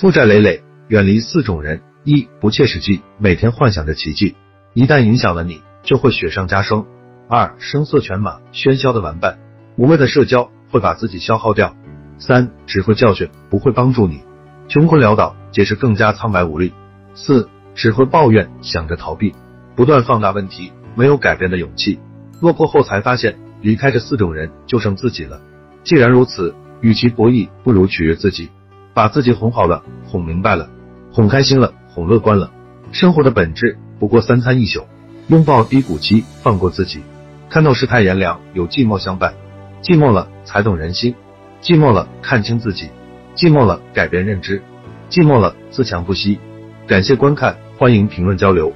负债累累，远离四种人：一、不切实际，每天幻想着奇迹，一旦影响了你，就会雪上加霜；二、声色犬马，喧嚣的玩伴，无谓的社交会把自己消耗掉；三、只会教训，不会帮助你，穷困潦倒，解释更加苍白无力；四、只会抱怨，想着逃避，不断放大问题，没有改变的勇气。落魄后才发现，离开这四种人，就剩自己了。既然如此，与其博弈，不如取悦自己。把自己哄好了，哄明白了，哄开心了，哄乐观了。生活的本质不过三餐一宿，拥抱低谷期，放过自己。看透世态炎凉，有寂寞相伴。寂寞了才懂人心，寂寞了看清自己，寂寞了改变认知，寂寞了自强不息。感谢观看，欢迎评论交流。